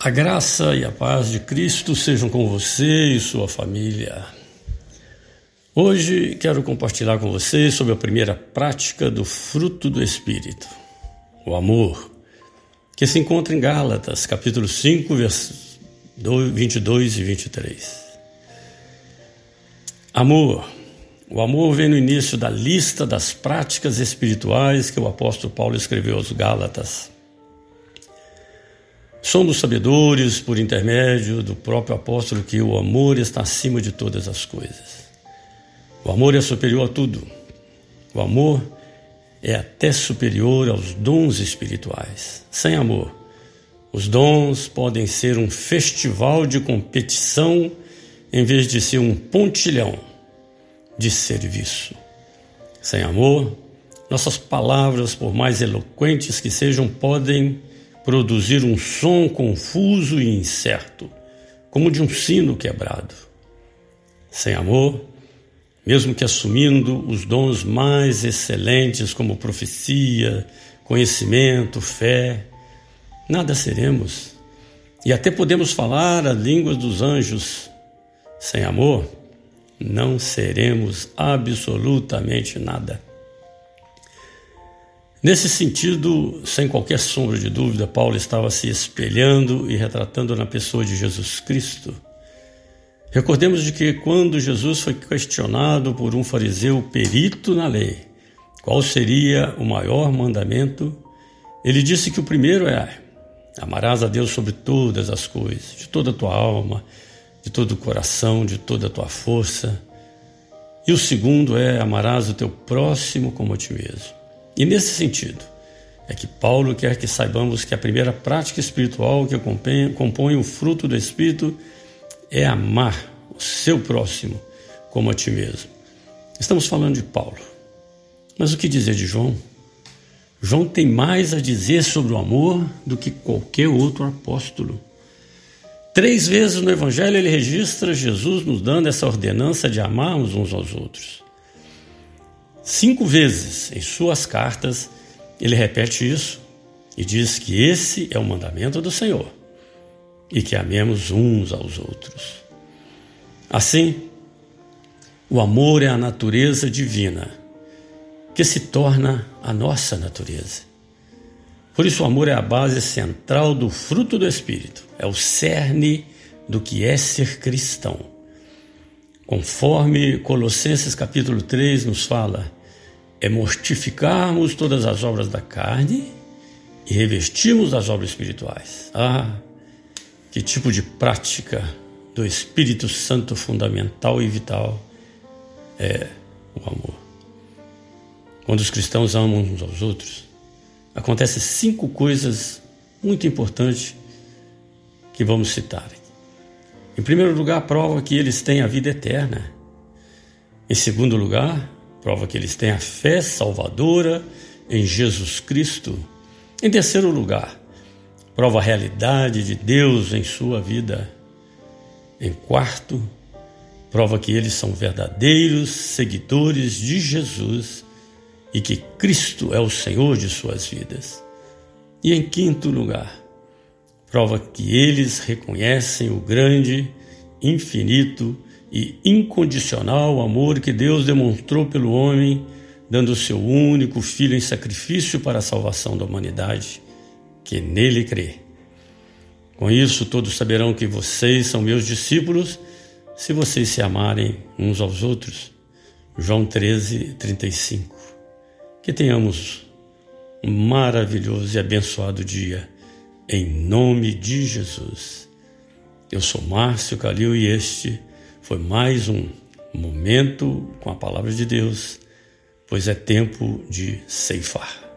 A graça e a paz de Cristo sejam com você e sua família. Hoje quero compartilhar com você sobre a primeira prática do fruto do Espírito, o amor, que se encontra em Gálatas, capítulo 5, versos 22 e 23. Amor. O amor vem no início da lista das práticas espirituais que o apóstolo Paulo escreveu aos Gálatas. Somos sabedores, por intermédio do próprio apóstolo, que o amor está acima de todas as coisas. O amor é superior a tudo. O amor é até superior aos dons espirituais. Sem amor, os dons podem ser um festival de competição em vez de ser um pontilhão de serviço. Sem amor, nossas palavras, por mais eloquentes que sejam, podem produzir um som confuso e incerto, como de um sino quebrado. Sem amor, mesmo que assumindo os dons mais excelentes, como profecia, conhecimento, fé, nada seremos. E até podemos falar a língua dos anjos. Sem amor, não seremos absolutamente nada. Nesse sentido, sem qualquer sombra de dúvida, Paulo estava se espelhando e retratando na pessoa de Jesus Cristo. Recordemos de que quando Jesus foi questionado por um fariseu perito na lei, qual seria o maior mandamento, ele disse que o primeiro é: amarás a Deus sobre todas as coisas, de toda a tua alma, de todo o coração, de toda a tua força. E o segundo é: amarás o teu próximo como a ti mesmo. E nesse sentido, é que Paulo quer que saibamos que a primeira prática espiritual que compõe, o fruto do Espírito é amar o seu próximo como a ti mesmo. Estamos falando de Paulo. Mas o que dizer de João? João tem mais a dizer sobre o amor do que qualquer outro apóstolo. Três vezes no Evangelho ele registra Jesus nos dando essa ordenança de amarmos uns aos outros. Cinco vezes em suas cartas ele repete isso e diz que esse é o mandamento do Senhor e que amemos uns aos outros. Assim, o amor é a natureza divina que se torna a nossa natureza. Por isso, o amor é a base central do fruto do Espírito, é o cerne do que é ser cristão. Conforme Colossenses capítulo 3 nos fala, é mortificarmos todas as obras da carne e revestirmos das obras espirituais. Ah, que tipo de prática do Espírito Santo fundamental e vital é o amor. Quando os cristãos amam uns aos outros, acontecem cinco coisas muito importantes que vamos citar. Em primeiro lugar, prova que eles têm a vida eterna. Em segundo lugar, prova que eles têm a fé salvadora em Jesus Cristo. Em terceiro lugar, prova a realidade de Deus em sua vida. Em quarto, prova que eles são verdadeiros seguidores de Jesus e que Cristo é o Senhor de suas vidas. E em quinto lugar, prova que eles reconhecem o grande, infinito e incondicional amor que Deus demonstrou pelo homem, dando o seu único filho em sacrifício para a salvação da humanidade, que nele crê. Com isso, todos saberão que vocês são meus discípulos se vocês se amarem uns aos outros. João 13, 35. Que tenhamos um maravilhoso e abençoado dia, em nome de Jesus. Eu sou Márcio Calil e este foi mais um momento com a palavra de Deus, pois é tempo de ceifar.